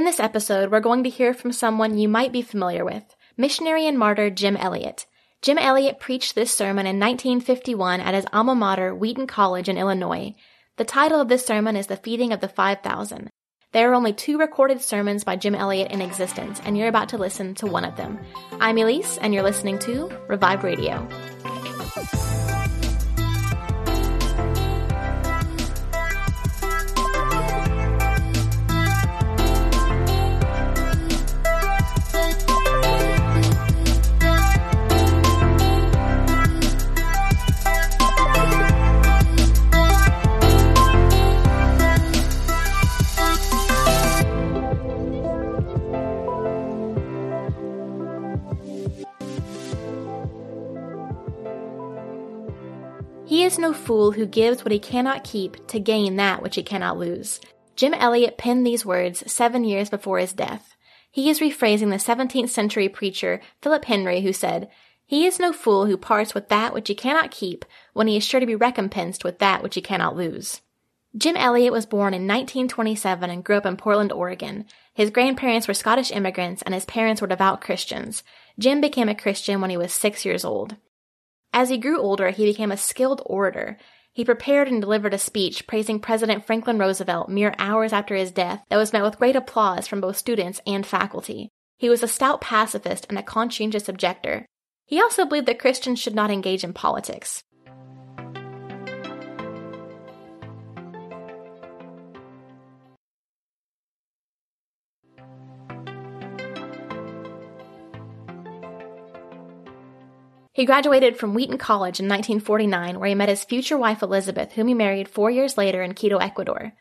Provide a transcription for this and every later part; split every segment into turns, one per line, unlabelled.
In this episode, we're going to hear from someone you might be familiar with, missionary and martyr Jim Elliot. Jim Elliot preached this sermon in 1951 at his alma mater, Wheaton College in Illinois. The title of this sermon is The Feeding of the 5,000. There are only two recorded sermons by Jim Elliot in existence, and you're about to listen to one of them. I'm Elise, and you're listening to Revive Radio. No fool who gives what he cannot keep to gain that which he cannot lose. Jim Elliot penned these words seven years before his death. He is rephrasing the 17th century preacher Philip Henry who said, He is no fool who parts with that which he cannot keep when he is sure to be recompensed with that which he cannot lose. Jim Elliot was born in 1927 and grew up in Portland, Oregon. His grandparents were Scottish immigrants and his parents were devout Christians. Jim became a Christian when he was six years old. As he grew older, he became a skilled orator. He prepared and delivered a speech praising President Franklin Roosevelt mere hours after his death that was met with great applause from both students and faculty. He was a stout pacifist and a conscientious objector. He also believed that Christians should not engage in politics. He graduated from Wheaton College in 1949, where he met his future wife Elizabeth, whom he married four years later in Quito, Ecuador.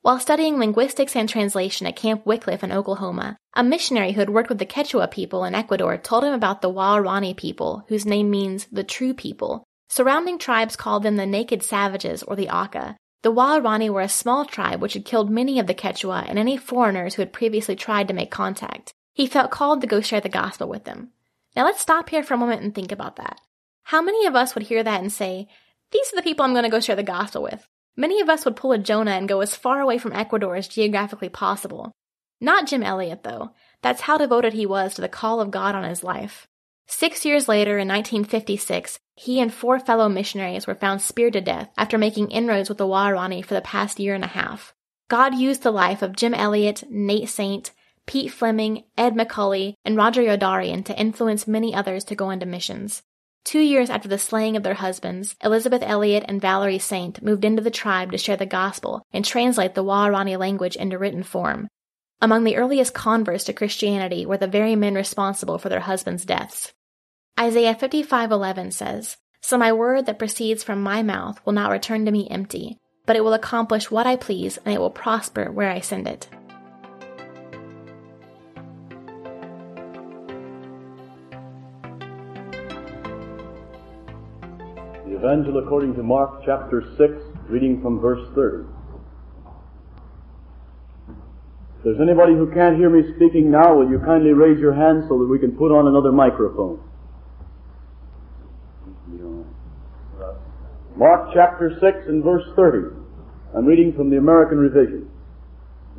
While studying linguistics and translation at Camp Wycliffe in Oklahoma, a missionary who had worked with the Quechua people in Ecuador told him about the Waorani people, whose name means the true people. Surrounding tribes called them the naked savages or the Auca. The Waorani were a small tribe which had killed many of the Quechua and any foreigners who had previously tried to make contact. He felt called to go share the gospel with them. Now let's stop here for a moment and think about that. How many of us would hear that and say, These are the people I'm going to go share the gospel with? Many of us would pull a Jonah and go as far away from Ecuador as geographically possible. Not Jim Elliot, though. That's how devoted he was to the call of God on his life. Six years later, in 1956, he and four fellow missionaries were found speared to death after making inroads with the Waorani for the past year and a half. God used the life of Jim Elliot, Nate Saint, Pete Fleming, Ed McCully, and Roger Youderian to influence many others to go into missions. Two years after the slaying of their husbands, Elizabeth Elliot and Valerie Saint moved into the tribe to share the gospel and translate the Waorani language into written form. Among the earliest converts to Christianity were the very men responsible for their husbands' deaths. Isaiah 55:11 says, "So my word that proceeds from my mouth will not return to me empty, but it will accomplish what I please and it will prosper where I send it."
Evangel according to Mark chapter 6, reading from verse 30. If there's anybody who can't hear me speaking now, will you kindly raise your hand so that we can put on another microphone? Mark chapter 6 and verse 30. I'm reading from the American Revision.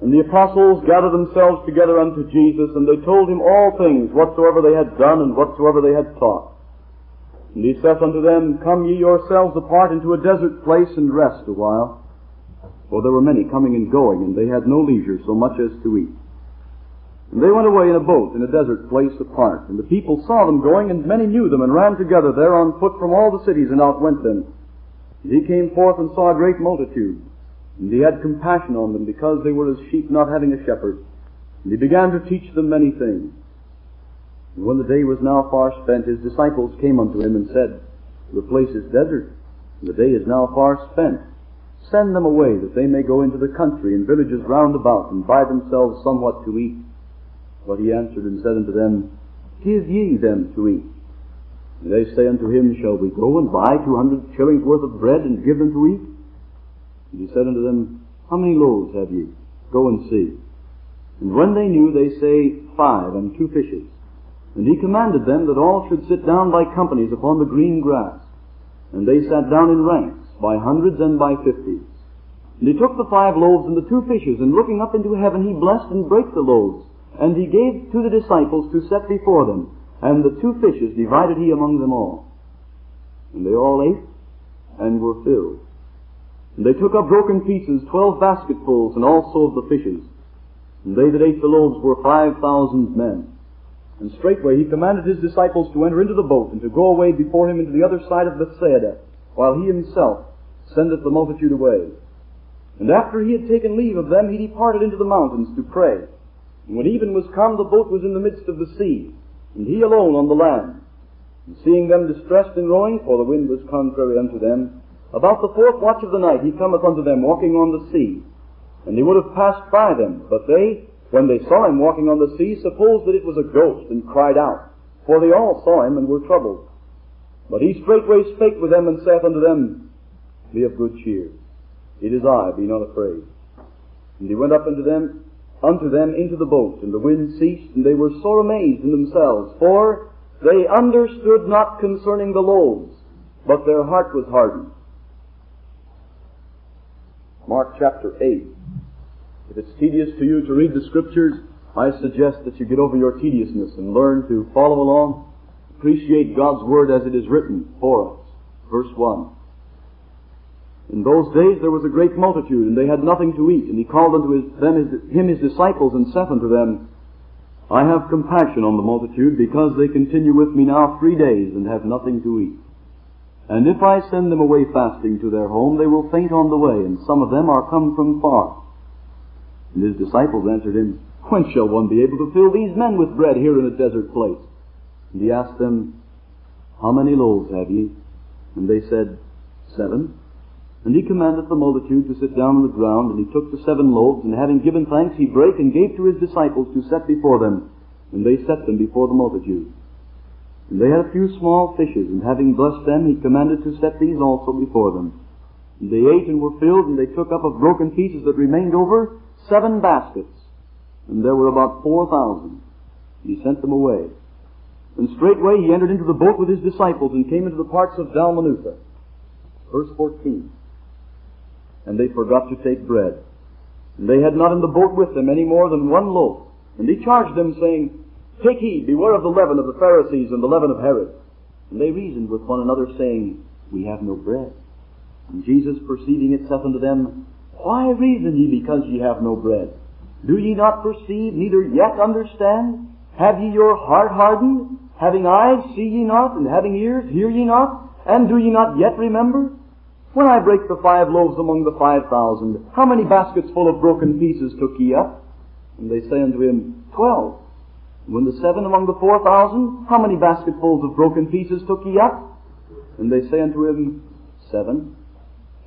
And the apostles gathered themselves together unto Jesus, and they told him all things whatsoever they had done and whatsoever they had taught. And he saith unto them, Come ye yourselves apart into a desert place and rest a while. For there were many coming and going, and they had no leisure so much as to eat. And they went away in a boat in a desert place apart. And the people saw them going, and many knew them, and ran together there on foot from all the cities, and outwent them. And he came forth and saw a great multitude. And he had compassion on them, because they were as sheep not having a shepherd. And he began to teach them many things. And when the day was now far spent, his disciples came unto him and said, The place is desert, and the day is now far spent. Send them away, that they may go into the country and villages round about, and buy themselves somewhat to eat. But he answered and said unto them, Give ye them to eat. And they say unto him, Shall we go and buy two hundred shillings worth of bread, and give them to eat? And he said unto them, How many loaves have ye? Go and see. And when they knew, they say, Five and two fishes. And he commanded them that all should sit down by companies upon the green grass. And they sat down in ranks, by hundreds and by fifties. And he took the five loaves and the two fishes, and looking up into heaven, he blessed and brake the loaves, and he gave to the disciples to set before them, and the two fishes divided he among them all. And they all ate and were filled. And they took up broken pieces, twelve basketfuls, and also of the fishes. And they that ate the loaves were five thousand men. And straightway he commanded his disciples to enter into the boat, and to go away before him into the other side of Bethsaida, while he himself sendeth the multitude away. And after he had taken leave of them, he departed into the mountains to pray. And when even was come, the boat was in the midst of the sea, and he alone on the land. And seeing them distressed in rowing, for the wind was contrary unto them, about the fourth watch of the night he cometh unto them walking on the sea. And he would have passed by them, but they, when they saw him walking on the sea, supposed that it was a ghost, and cried out. For they all saw him and were troubled. But he straightway spake with them, and saith unto them, Be of good cheer. It is I, be not afraid. And he went up unto them, unto them into the boat, and the wind ceased, and they were sore amazed in themselves, for they understood not concerning the loaves, but their heart was hardened. Mark chapter 8. If it's tedious to you to read the scriptures, I suggest that you get over your tediousness and learn to follow along, appreciate God's word as it is written for us. Verse 1. In those days there was a great multitude, and they had nothing to eat. And he called unto his, them his, him his disciples, and saith unto them, I have compassion on the multitude, because they continue with me now three days, and have nothing to eat. And if I send them away fasting to their home, they will faint on the way, and some of them are come from far. And his disciples answered him, When shall one be able to fill these men with bread here in a desert place? And he asked them, How many loaves have ye? And they said, Seven. And he commanded the multitude to sit down on the ground, and he took the seven loaves, and having given thanks, he brake and gave to his disciples to set before them, and they set them before the multitude. And they had a few small fishes, and having blessed them, he commanded to set these also before them. And they ate and were filled, and they took up of broken pieces that remained over seven baskets, and there were about four thousand. He sent them away. And straightway he entered into the boat with his disciples, and came into the parts of Dalmanutha. Verse 14 and they forgot to take bread. And they had not in the boat with them any more than one loaf. And he charged them, saying, Take heed, beware of the leaven of the Pharisees and the leaven of Herod. And they reasoned with one another, saying, We have no bread. And Jesus, perceiving it, saith unto them, Why reason ye because ye have no bread? Do ye not perceive, neither yet understand? Have ye your heart hardened? Having eyes, see ye not? And having ears, hear ye not? And do ye not yet remember? When I break the five loaves among the five thousand, how many baskets full of broken pieces took ye up? And they say unto him, Twelve. When the seven among the four thousand, how many basketfuls of broken pieces took ye up? And they say unto him, Seven.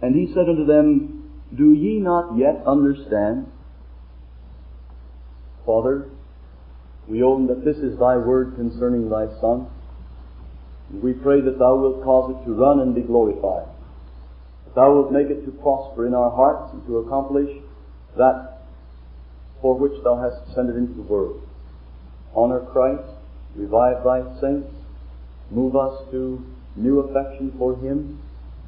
And he said unto them, Do ye not yet understand? Father, we own that this is thy word concerning thy Son. And we pray that thou wilt cause it to run and be glorified. That thou wilt make it to prosper in our hearts and to accomplish that for which Thou hast sent it into the world. Honor Christ, revive Thy saints, move us to new affection for Him,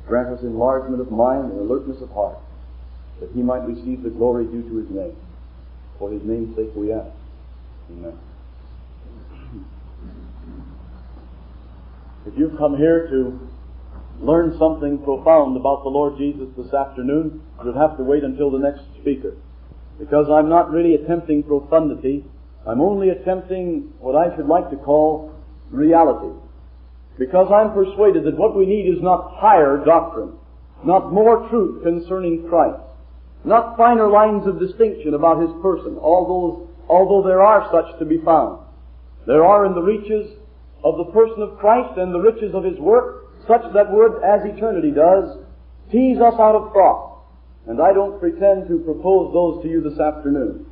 grant us enlargement of mind and alertness of heart, that He might receive the glory due to His name. For His name's sake we ask. Amen. If you've come here to learn something profound about the Lord Jesus this afternoon, you'll have to wait until the next speaker. Because I'm not really attempting profundity, I'm only attempting what I should like to call reality. Because I'm persuaded that what we need is not higher doctrine, not more truth concerning Christ, not finer lines of distinction about His person, although, although there are such to be found. There are in the reaches of the person of Christ and the riches of His work such that would, as eternity does, tease us out of thought. And I don't pretend to propose those to you this afternoon.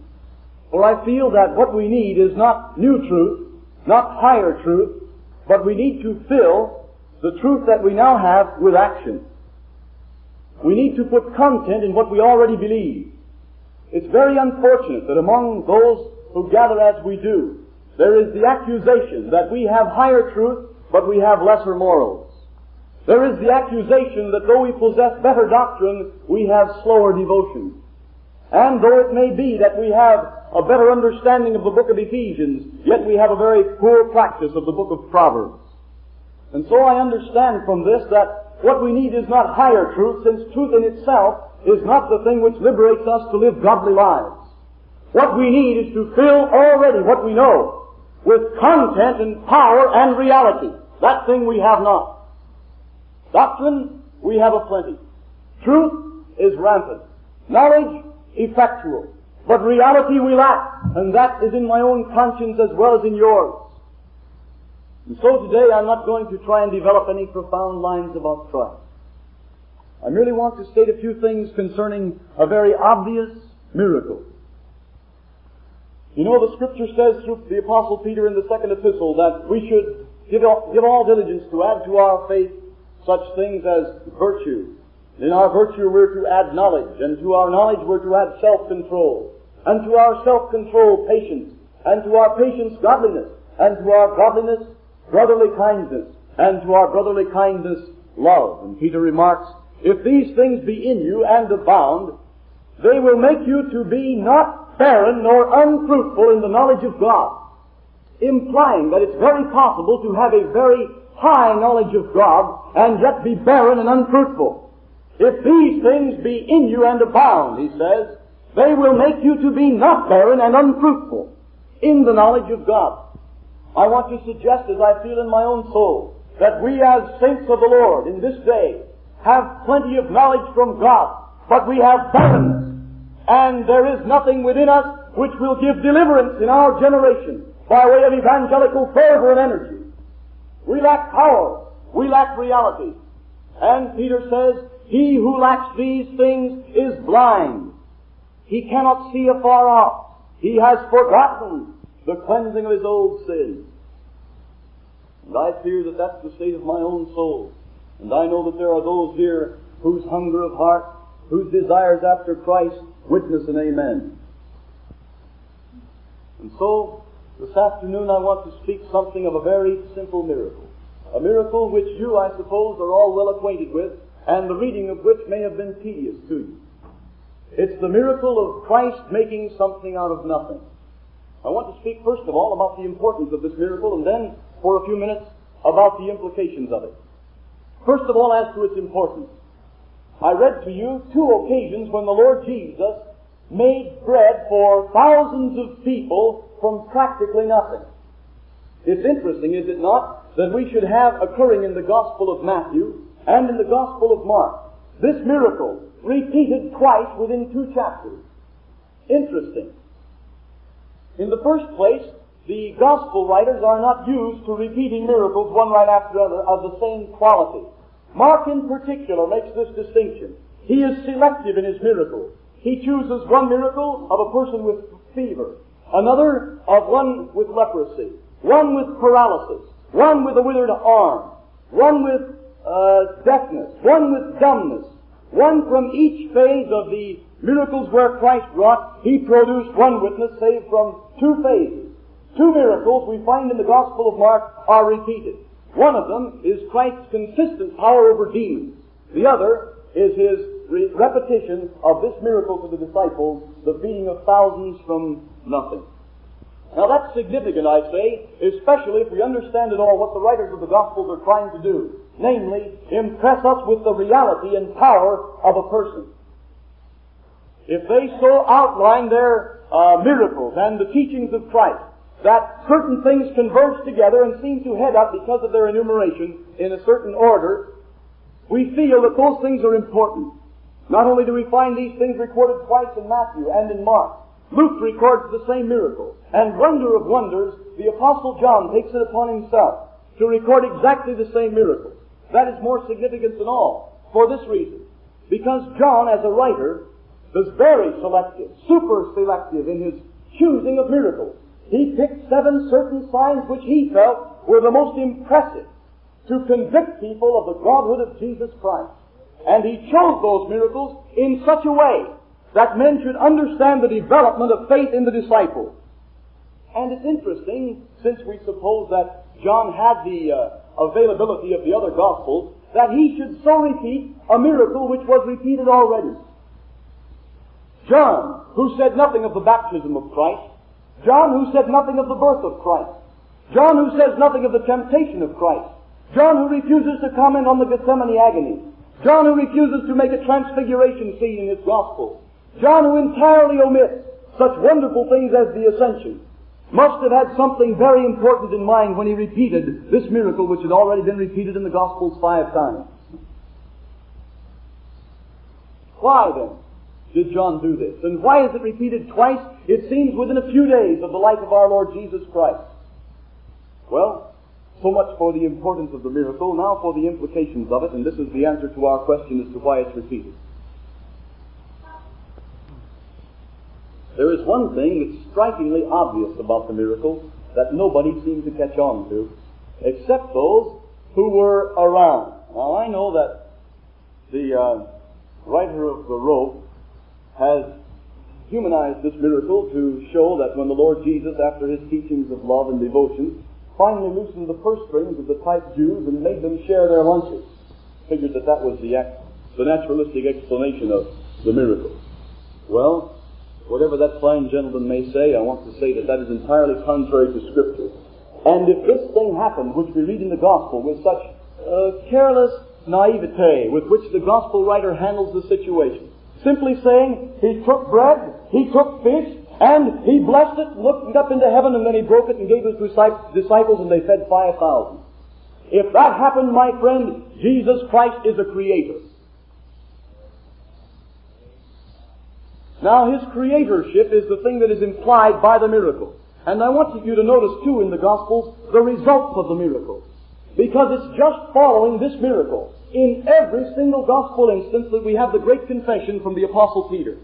For I feel that what we need is not new truth, not higher truth, but we need to fill the truth that we now have with action. We need to put content in what we already believe. It's very unfortunate that among those who gather as we do, there is the accusation that we have higher truth, but we have lesser morals. There is the accusation that though we possess better doctrine, we have slower devotion. And though it may be that we have a better understanding of the book of Ephesians, yet we have a very poor practice of the book of Proverbs. And so I understand from this that what we need is not higher truth, since truth in itself is not the thing which liberates us to live godly lives. What we need is to fill already what we know with content and power and reality. That thing we have not. Doctrine, we have a plenty. Truth is rampant. Knowledge, effectual. But reality we lack, and that is in my own conscience as well as in yours. And so today I'm not going to try and develop any profound lines about Christ. I merely want to state a few things concerning a very obvious miracle. You know, the scripture says through the apostle Peter in the second epistle that we should give all, give all diligence to add to our faith such things as virtue. In our virtue we're to add knowledge, and to our knowledge we're to add self-control, and to our self-control patience, and to our patience godliness, and to our godliness brotherly kindness, and to our brotherly kindness love. And Peter remarks, if these things be in you and abound, they will make you to be not barren nor unfruitful in the knowledge of God, implying that it's very possible to have a very high knowledge of God and yet be barren and unfruitful. If these things be in you and abound, he says, they will make you to be not barren and unfruitful in the knowledge of God. I want to suggest, as I feel in my own soul, that we as saints of the Lord in this day have plenty of knowledge from God, but we have barrenness. And there is nothing within us which will give deliverance in our generation by way of evangelical fervor and energy. We lack power. We lack reality. And Peter says, he who lacks these things is blind. He cannot see afar off. He has forgotten the cleansing of his old sins. And I fear that that's the state of my own soul. And I know that there are those here whose hunger of heart, whose desires after Christ witness an amen. And so, this afternoon I want to speak something of a very simple miracle. A miracle which you, I suppose, are all well acquainted with, and the reading of which may have been tedious to you. It's the miracle of Christ making something out of nothing. I want to speak first of all about the importance of this miracle and then for a few minutes about the implications of it. First of all, as to its importance. I read to you two occasions when the Lord Jesus made bread for thousands of people from practically nothing. It's interesting, is it not, that we should have occurring in the Gospel of Matthew and in the Gospel of Mark this miracle repeated twice within two chapters. Interesting. In the first place, the gospel writers are not used to repeating miracles one right after another of the same quality. Mark in particular makes this distinction. He is selective in his miracles. He chooses one miracle of a person with fever, another of one with leprosy, one with paralysis, one with a withered arm, one with uh, deafness, one with dumbness, one from each phase of the miracles where Christ wrought, he produced one witness saved from two phases. Two miracles we find in the Gospel of Mark are repeated. One of them is Christ's consistent power over demons. The other is his re- repetition of this miracle to the disciples, the feeding of thousands from nothing. Now that's significant, I say, especially if we understand at all what the writers of the Gospels are trying to do. Namely, impress us with the reality and power of a person. If they so outline their uh, miracles and the teachings of Christ that certain things converge together and seem to head up because of their enumeration in a certain order, we feel that those things are important. Not only do we find these things recorded twice in Matthew and in Mark, Luke records the same miracle. And wonder of wonders, the Apostle John takes it upon himself to record exactly the same miracle. That is more significant than all, for this reason. Because John, as a writer, was very selective, super selective in his choosing of miracles. He picked seven certain signs which he felt were the most impressive to convict people of the Godhood of Jesus Christ. And he chose those miracles in such a way that men should understand the development of faith in the disciples. And it's interesting, since we suppose that John had the uh, availability of the other Gospels, that he should so repeat a miracle which was repeated already. John, who said nothing of the baptism of Christ, John, who said nothing of the birth of Christ, John, who says nothing of the temptation of Christ, John, who refuses to comment on the Gethsemane agony, John, who refuses to make a transfiguration scene in his gospel, John, who entirely omits such wonderful things as the ascension, must have had something very important in mind when he repeated this miracle which had already been repeated in the Gospels five times. Why then did John do this? And why is it repeated twice? It seems within a few days of the life of our Lord Jesus Christ. Well, so much for the importance of the miracle, now for the implications of it, and this is the answer to our question as to why it's repeated. There is one thing that's strikingly obvious about the miracle that nobody seemed to catch on to, except those who were around. Now I know that the uh, writer of the rope has humanized this miracle to show that when the Lord Jesus, after his teachings of love and devotion, finally loosened the purse strings of the tight Jews and made them share their lunches, figured that that was the, act, the naturalistic explanation of the miracle. Well, Whatever that fine gentleman may say, I want to say that that is entirely contrary to Scripture. And if this thing happened, which we read in the Gospel, with such uh, careless naivete with which the Gospel writer handles the situation, simply saying, He took bread, He took fish, and He blessed it, looked up into heaven, and then He broke it and gave His disciples, and they fed 5,000. If that happened, my friend, Jesus Christ is a creator. Now, his creatorship is the thing that is implied by the miracle. And I want you to notice, too, in the Gospels, the results of the miracle. Because it's just following this miracle. In every single Gospel instance that we have the great confession from the Apostle Peter.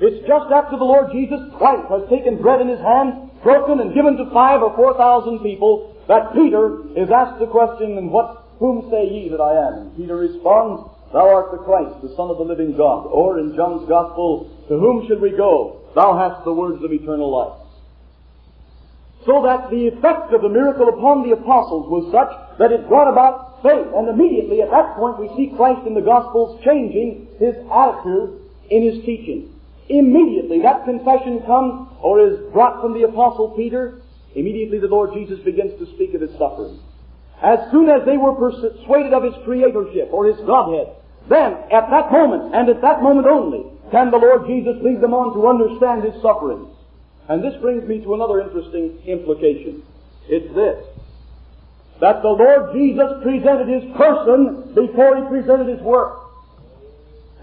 It's just after the Lord Jesus Christ has taken bread in his hand, broken and given to five or four thousand people, that Peter is asked the question, and what, whom say ye that I am? And Peter responds, Thou art the Christ, the Son of the living God. Or in John's Gospel, To whom should we go? Thou hast the words of eternal life. So that the effect of the miracle upon the apostles was such that it brought about faith. And immediately at that point we see Christ in the Gospels changing his attitude in his teaching. Immediately that confession comes or is brought from the apostle Peter. Immediately the Lord Jesus begins to speak of his suffering. As soon as they were persuaded of his creatorship or his Godhead, then, at that moment, and at that moment only, can the Lord Jesus lead them on to understand His sufferings. And this brings me to another interesting implication. It's this. That the Lord Jesus presented His person before He presented His work.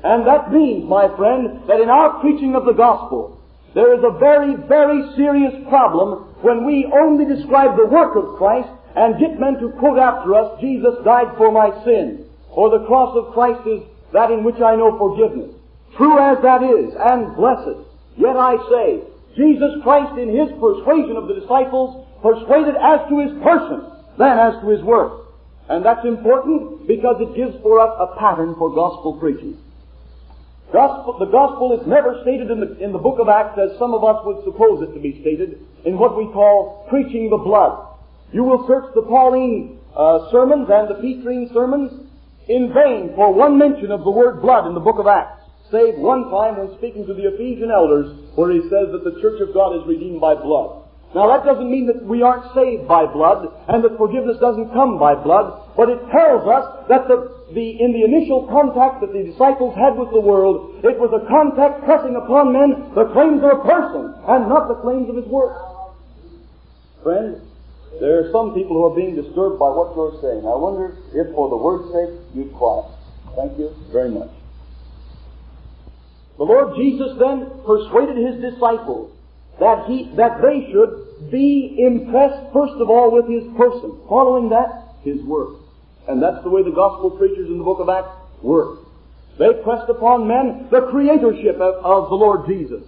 And that means, my friend, that in our preaching of the gospel, there is a very, very serious problem when we only describe the work of Christ and get men to quote after us, Jesus died for my sin, For the cross of Christ is that in which I know forgiveness. True as that is, and blessed, yet I say, Jesus Christ in His persuasion of the disciples persuaded as to His person than as to His work. And that's important because it gives for us a pattern for gospel preaching. Gospel, the gospel is never stated in the, in the book of Acts as some of us would suppose it to be stated in what we call preaching the blood. You will search the Pauline uh, sermons and the Petrine sermons in vain for one mention of the word blood in the book of Acts, save one time when speaking to the Ephesian elders where he says that the church of God is redeemed by blood. Now that doesn't mean that we aren't saved by blood and that forgiveness doesn't come by blood, but it tells us that the, the, in the initial contact that the disciples had with the world, it was a contact pressing upon men the claims of a person and not the claims of his work. Friends, there are some people who are being disturbed by what you're saying. I wonder if, for the word's sake, you'd quiet. Thank you very much. The Lord Jesus then persuaded His disciples that he, that they should be impressed first of all with His person. Following that, His work. And that's the way the gospel preachers in the book of Acts work. They pressed upon men the creatorship of, of the Lord Jesus.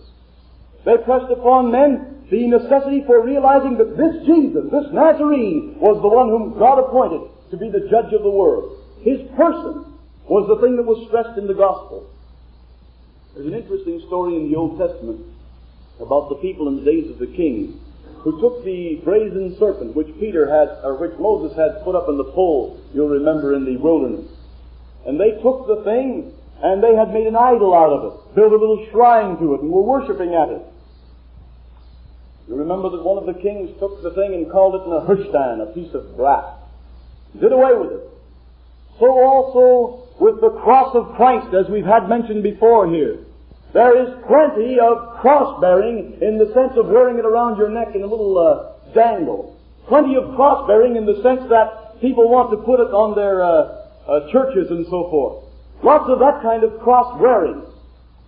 They pressed upon men the necessity for realizing that this Jesus, this Nazarene, was the one whom God appointed to be the judge of the world. His person was the thing that was stressed in the gospel. There's an interesting story in the Old Testament about the people in the days of the kings who took the brazen serpent which Peter had, or which Moses had put up in the pole, you'll remember in the wilderness. And they took the thing and they had made an idol out of it, built a little shrine to it, and were worshipping at it. You remember that one of the kings took the thing and called it Nehushtan, a piece of brass. Did away with it. So also with the cross of Christ, as we've had mentioned before here. There is plenty of cross-bearing in the sense of wearing it around your neck in a little uh, dangle. Plenty of cross-bearing in the sense that people want to put it on their uh, uh, churches and so forth. Lots of that kind of cross-wearing.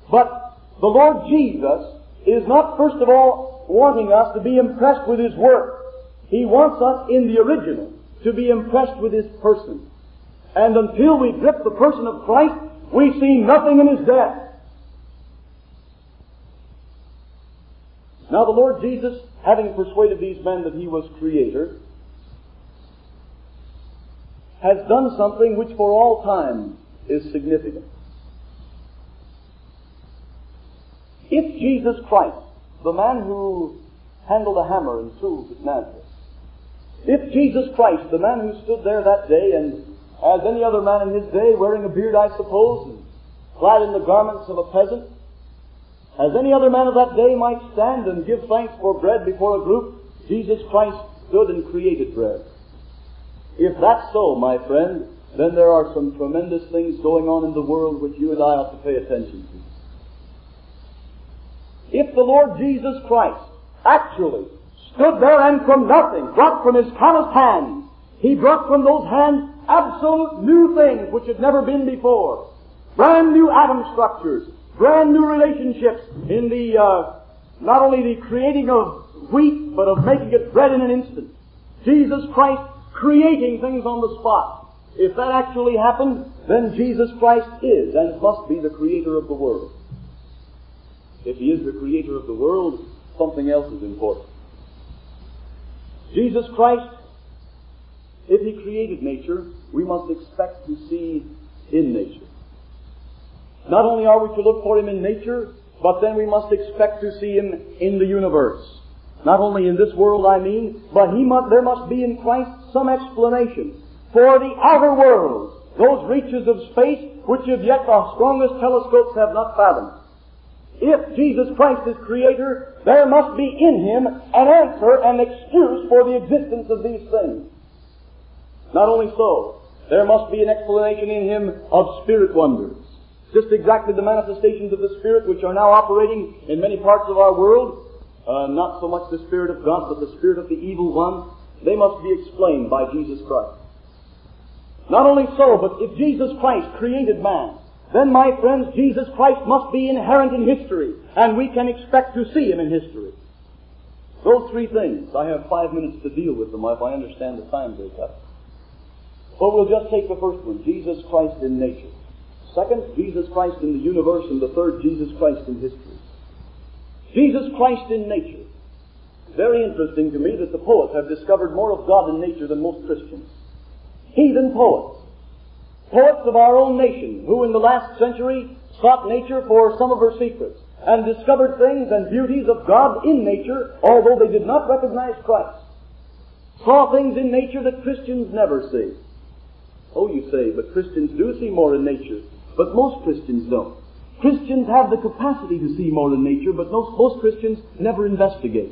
But the Lord Jesus is not, first of all, wanting us to be impressed with His work. He wants us in the original to be impressed with His person. And until we grip the person of Christ, we see nothing in His death. Now the Lord Jesus, having persuaded these men that He was Creator, has done something which for all time is significant. If Jesus Christ, the man who handled a hammer and tools at Nazareth, if Jesus Christ, the man who stood there that day and as any other man in his day, wearing a beard, I suppose, and clad in the garments of a peasant, as any other man of that day might stand and give thanks for bread before a group, Jesus Christ stood and created bread. If that's so, my friend, then there are some tremendous things going on in the world which you and I ought to pay attention to. If the Lord Jesus Christ actually stood there and from nothing brought from his calloused hands, he brought from those hands absolute new things which had never been before. Brand new atom structures, brand new relationships in the, uh, not only the creating of wheat, but of making it bread in an instant. Jesus Christ creating things on the spot. If that actually happened, then Jesus Christ is and must be the creator of the world. If he is the creator of the world, something else is important. Jesus Christ, if he created nature, we must expect to see in nature. Not only are we to look for Him in nature, but then we must expect to see Him in the universe. Not only in this world, I mean, but he must, there must be in Christ some explanation for the outer world, those reaches of space which as yet the strongest telescopes have not fathomed. If Jesus Christ is Creator, there must be in Him an answer, an excuse for the existence of these things. Not only so, there must be an explanation in Him of spirit wonders just exactly the manifestations of the Spirit which are now operating in many parts of our world, uh, not so much the Spirit of God, but the Spirit of the evil one, they must be explained by Jesus Christ. Not only so, but if Jesus Christ created man, then, my friends, Jesus Christ must be inherent in history, and we can expect to see him in history. Those three things, I have five minutes to deal with them if I understand the time break up. But we'll just take the first one, Jesus Christ in nature. Second, Jesus Christ in the universe, and the third, Jesus Christ in history. Jesus Christ in nature. Very interesting to me that the poets have discovered more of God in nature than most Christians. Heathen poets. Poets of our own nation, who in the last century sought nature for some of her secrets, and discovered things and beauties of God in nature, although they did not recognize Christ. Saw things in nature that Christians never see. Oh, you say, but Christians do see more in nature but most Christians don't. Christians have the capacity to see more in nature, but most, most Christians never investigate.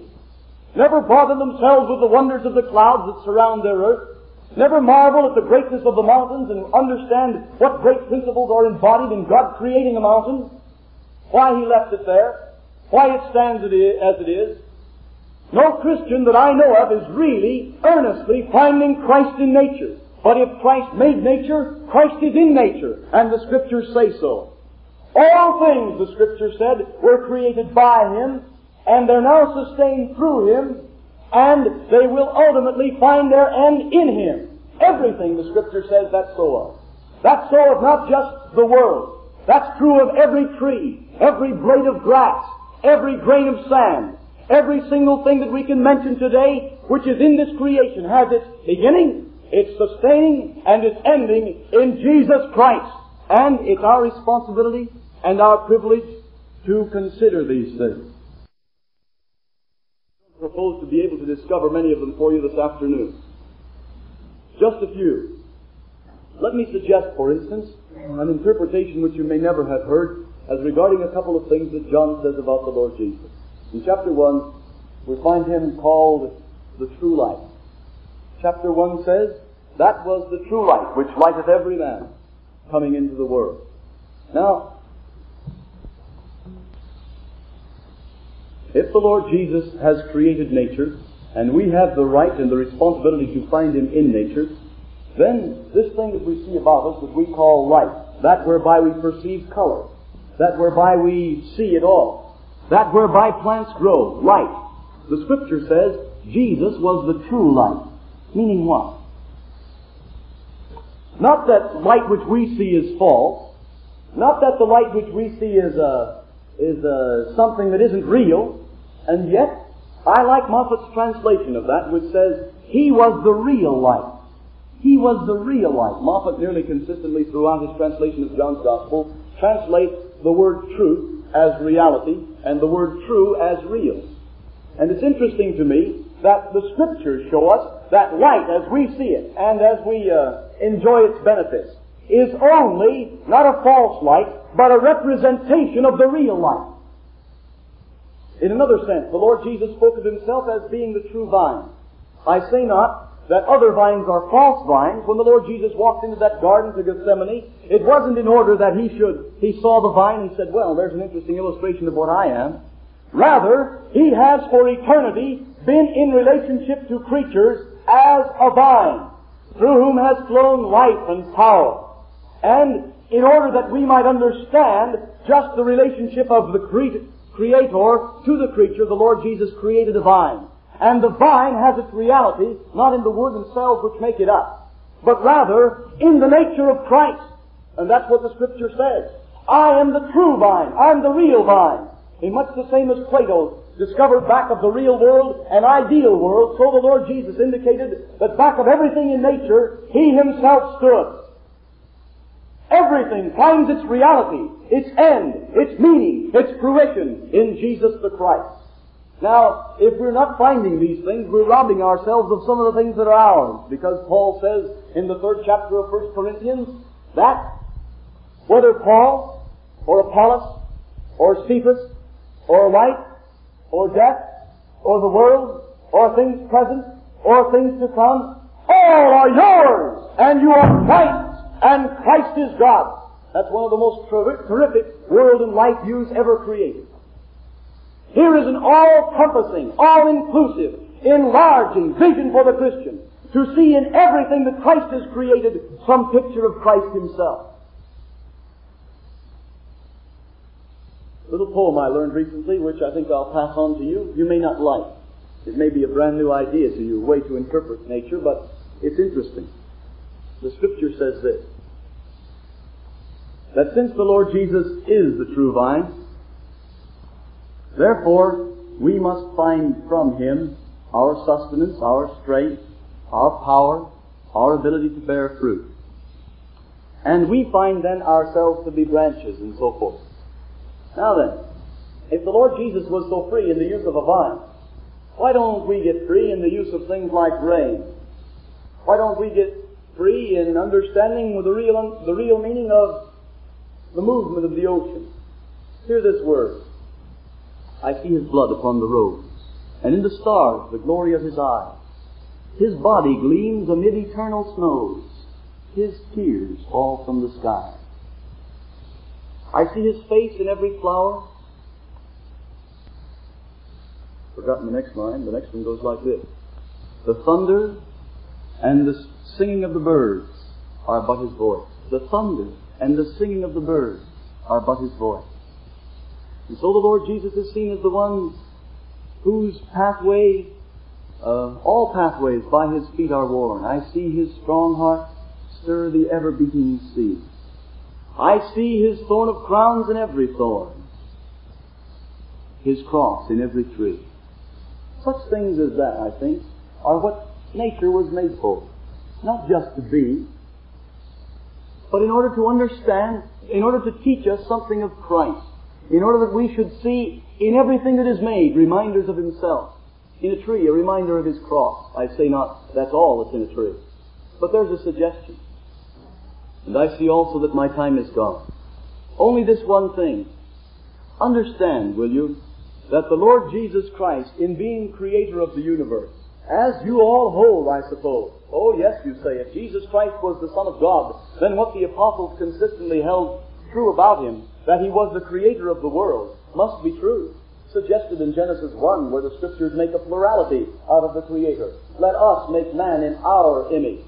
Never bother themselves with the wonders of the clouds that surround their earth. Never marvel at the greatness of the mountains and understand what great principles are embodied in God creating a mountain. Why He left it there. Why it stands as it is. No Christian that I know of is really earnestly finding Christ in nature. But if Christ made nature, Christ is in nature, and the Scriptures say so. All things, the Scripture said, were created by Him, and they're now sustained through Him, and they will ultimately find their end in Him. Everything, the Scripture says, that's so of. That's so of not just the world. That's true of every tree, every blade of grass, every grain of sand, every single thing that we can mention today, which is in this creation, has its beginning, it's sustaining and it's ending in Jesus Christ. And it's our responsibility and our privilege to consider these things. I propose to be able to discover many of them for you this afternoon. Just a few. Let me suggest, for instance, an interpretation which you may never have heard as regarding a couple of things that John says about the Lord Jesus. In chapter 1, we find him called the true light. Chapter 1 says, That was the true light which lighteth every man coming into the world. Now, if the Lord Jesus has created nature, and we have the right and the responsibility to find Him in nature, then this thing that we see about us that we call light, that whereby we perceive color, that whereby we see it all, that whereby plants grow, light. The scripture says Jesus was the true light. Meaning what? Not that light which we see is false, not that the light which we see is, uh, is uh, something that isn't real, and yet I like Moffatt's translation of that, which says, He was the real light. He was the real light. Moffatt nearly consistently throughout his translation of John's Gospel translates the word truth as reality and the word true as real. And it's interesting to me that the Scriptures show us that light as we see it and as we uh, enjoy its benefits is only not a false light, but a representation of the real light. In another sense, the Lord Jesus spoke of himself as being the true vine. I say not that other vines are false vines. When the Lord Jesus walked into that garden to Gethsemane, it wasn't in order that he should, he saw the vine and said, well, there's an interesting illustration of what I am. Rather, he has for eternity been in relationship to creatures as a vine, through whom has flown life and power. And in order that we might understand just the relationship of the Creator to the creature, the Lord Jesus created a vine. And the vine has its reality not in the wood cells which make it up, but rather in the nature of Christ. And that's what the Scripture says. I am the true vine. I'm the real vine. In much the same as Plato discovered back of the real world an ideal world, so the Lord Jesus indicated that back of everything in nature, He Himself stood. Everything finds its reality, its end, its meaning, its fruition in Jesus the Christ. Now, if we're not finding these things, we're robbing ourselves of some of the things that are ours, because Paul says in the third chapter of 1 Corinthians that whether Paul or Apollos or Cephas or light or death, or the world, or things present, or things to come, all are yours, and you are Christ, and Christ is God. That's one of the most terrific world and life views ever created. Here is an all-compassing, all-inclusive, enlarging vision for the Christian to see in everything that Christ has created some picture of Christ Himself. Little poem I learned recently, which I think I'll pass on to you. You may not like. It may be a brand new idea to you, a way to interpret nature, but it's interesting. The scripture says this, that since the Lord Jesus is the true vine, therefore we must find from Him our sustenance, our strength, our power, our ability to bear fruit. And we find then ourselves to be branches and so forth. Now then, if the Lord Jesus was so free in the use of a vine, why don't we get free in the use of things like rain? Why don't we get free in understanding the real, the real meaning of the movement of the ocean? Hear this word. I see his blood upon the rose, and in the stars the glory of his eyes. His body gleams amid eternal snows. His tears fall from the sky. I see his face in every flower. Forgotten the next line. The next one goes like this. The thunder and the singing of the birds are but his voice. The thunder and the singing of the birds are but his voice. And so the Lord Jesus is seen as the one whose pathway, uh, all pathways by his feet are worn. I see his strong heart stir the ever beating sea. I see his thorn of crowns in every thorn, his cross in every tree. Such things as that, I think, are what nature was made for. Not just to be, but in order to understand, in order to teach us something of Christ, in order that we should see in everything that is made reminders of himself, In a tree, a reminder of his cross. I say not that's all that's in a tree. But there's a suggestion. And I see also that my time is gone. Only this one thing. Understand, will you, that the Lord Jesus Christ, in being creator of the universe, as you all hold, I suppose, oh yes, you say, if Jesus Christ was the Son of God, then what the apostles consistently held true about him, that he was the creator of the world, must be true. Suggested in Genesis 1, where the scriptures make a plurality out of the creator. Let us make man in our image.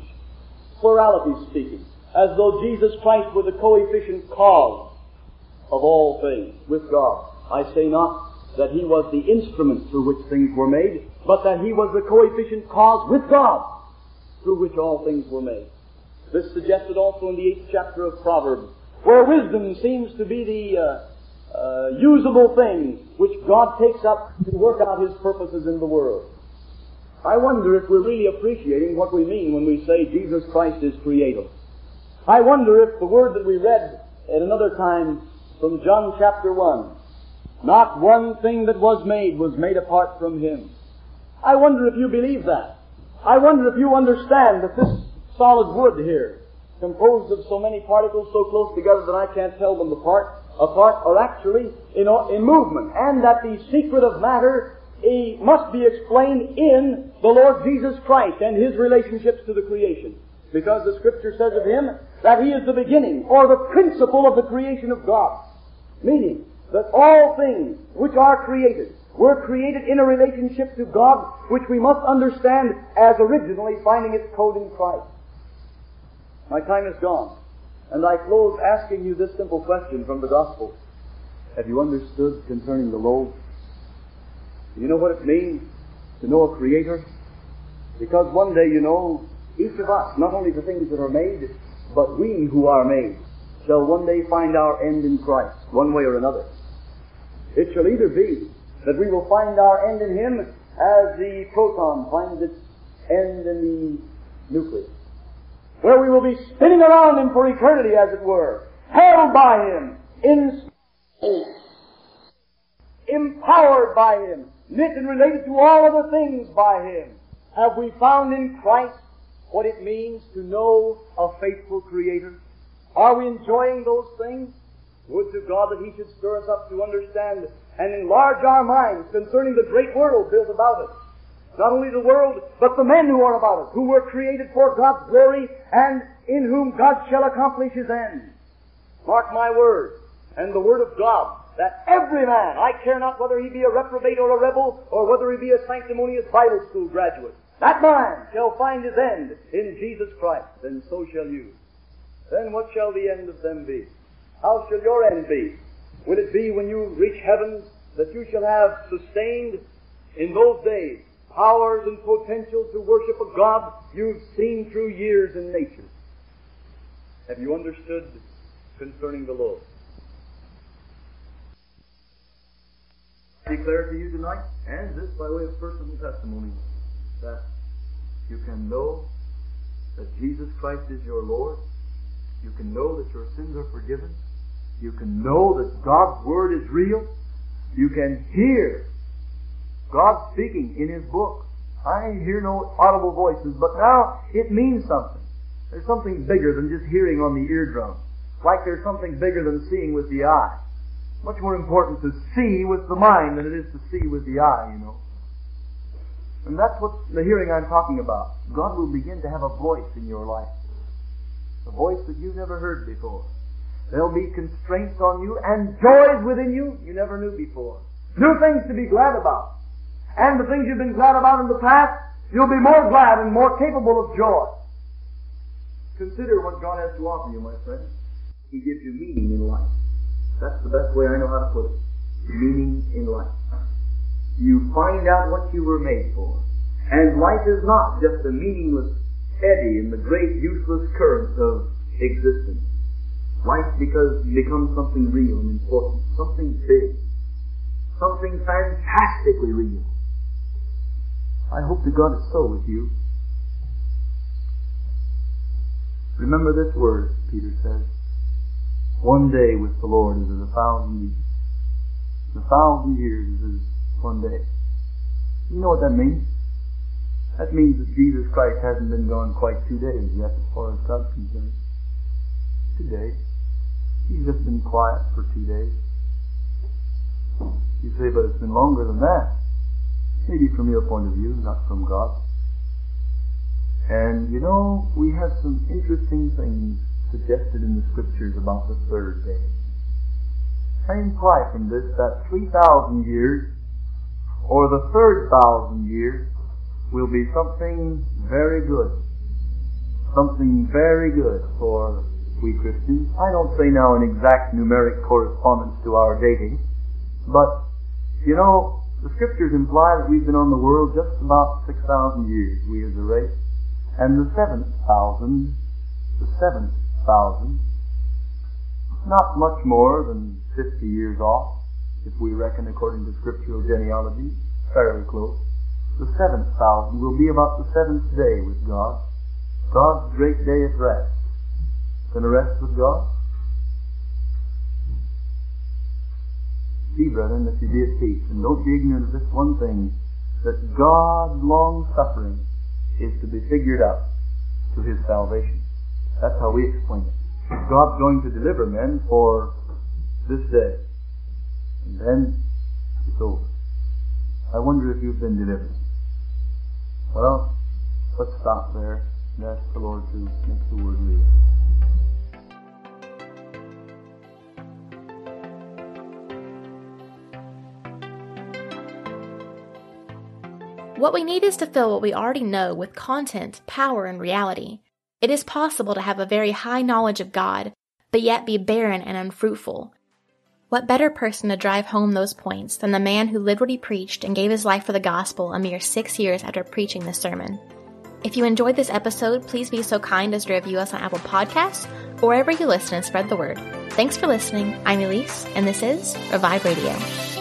Plurality speaking. As though Jesus Christ were the coefficient cause of all things with God. I say not that he was the instrument through which things were made, but that he was the coefficient cause with God through which all things were made. This suggested also in the eighth chapter of Proverbs, where wisdom seems to be the uh, uh, usable thing which God takes up to work out His purposes in the world. I wonder if we're really appreciating what we mean when we say Jesus Christ is creator. I wonder if the word that we read at another time from John chapter 1, not one thing that was made was made apart from Him. I wonder if you believe that. I wonder if you understand that this solid wood here, composed of so many particles so close together that I can't tell them apart, apart are actually in, in movement, and that the secret of matter he must be explained in the Lord Jesus Christ and His relationships to the creation. Because the Scripture says of Him that He is the beginning or the principle of the creation of God. Meaning that all things which are created were created in a relationship to God which we must understand as originally finding its code in Christ. My time is gone. And I close asking you this simple question from the Gospel. Have you understood concerning the loaves? Do you know what it means to know a Creator? Because one day, you know, each of us, not only the things that are made, but we who are made, shall one day find our end in Christ, one way or another. It shall either be that we will find our end in Him as the proton finds its end in the nucleus, where we will be spinning around Him for eternity, as it were, held by Him, in space, empowered by Him, knit and related to all other things by Him. Have we found in Christ what it means to know a faithful Creator? Are we enjoying those things? Would to God that He should stir us up to understand and enlarge our minds concerning the great world built about us. Not only the world, but the men who are about us, who were created for God's glory and in whom God shall accomplish His end. Mark my word, and the word of God, that every man, I care not whether he be a reprobate or a rebel, or whether he be a sanctimonious Bible school graduate, that man shall find his end in Jesus Christ, and so shall you. Then what shall the end of them be? How shall your end be? Will it be when you reach heaven that you shall have sustained in those days powers and potential to worship a God you've seen through years in nature? Have you understood concerning the Lord? I declare to you tonight, and this by way of personal testimony, that you can know that Jesus Christ is your Lord. You can know that your sins are forgiven. You can know that God's Word is real. You can hear God speaking in His book. I hear no audible voices, but now it means something. There's something bigger than just hearing on the eardrum. Like there's something bigger than seeing with the eye. Much more important to see with the mind than it is to see with the eye, you know. And that's what the hearing I'm talking about. God will begin to have a voice in your life. A voice that you've never heard before. There'll be constraints on you and joys within you you never knew before. New things to be glad about. And the things you've been glad about in the past, you'll be more glad and more capable of joy. Consider what God has to offer you, my friend. He gives you meaning in life. That's the best way I know how to put it. Meaning in life. You find out what you were made for. And life is not just a meaningless eddy in the great useless current of existence. Life because becomes something real and important, something big, something fantastically real. I hope to God it's so with you. Remember this word, Peter says. One day with the Lord is as a thousand years. A thousand years is as one day. You know what that means? That means that Jesus Christ hasn't been gone quite two days yet as far as God's concerned. Two days. He's just been quiet for two days. You say, but it's been longer than that. Maybe from your point of view, not from God. And you know, we have some interesting things suggested in the scriptures about the third day. I imply from this that 3,000 years, or the third thousand years, will be something very good. Something very good for we Christians. I don't say now an exact numeric correspondence to our dating, but, you know, the scriptures imply that we've been on the world just about 6,000 years, we as a race. And the seventh thousand, the seventh thousand, not much more than 50 years off, if we reckon according to scriptural genealogy, fairly close. The seventh thousand will be about the seventh day with God. God's great day of rest. Gonna rest with God? See, brethren, that you be at peace, and don't be ignorant of this one thing, that God's long suffering is to be figured out to his salvation. That's how we explain it. God's going to deliver men for this day. And then it's over. I wonder if you've been delivered. Well, let's stop there and ask the Lord to make the word real.
What we need is to fill what we already know with content, power, and reality. It is possible to have a very high knowledge of God, but yet be barren and unfruitful. What better person to drive home those points than the man who lived what he preached and gave his life for the gospel a mere six years after preaching the sermon? If you enjoyed this episode, please be so kind as to review us on Apple Podcasts or wherever you listen and spread the word. Thanks for listening. I'm Elise, and this is Revive Radio.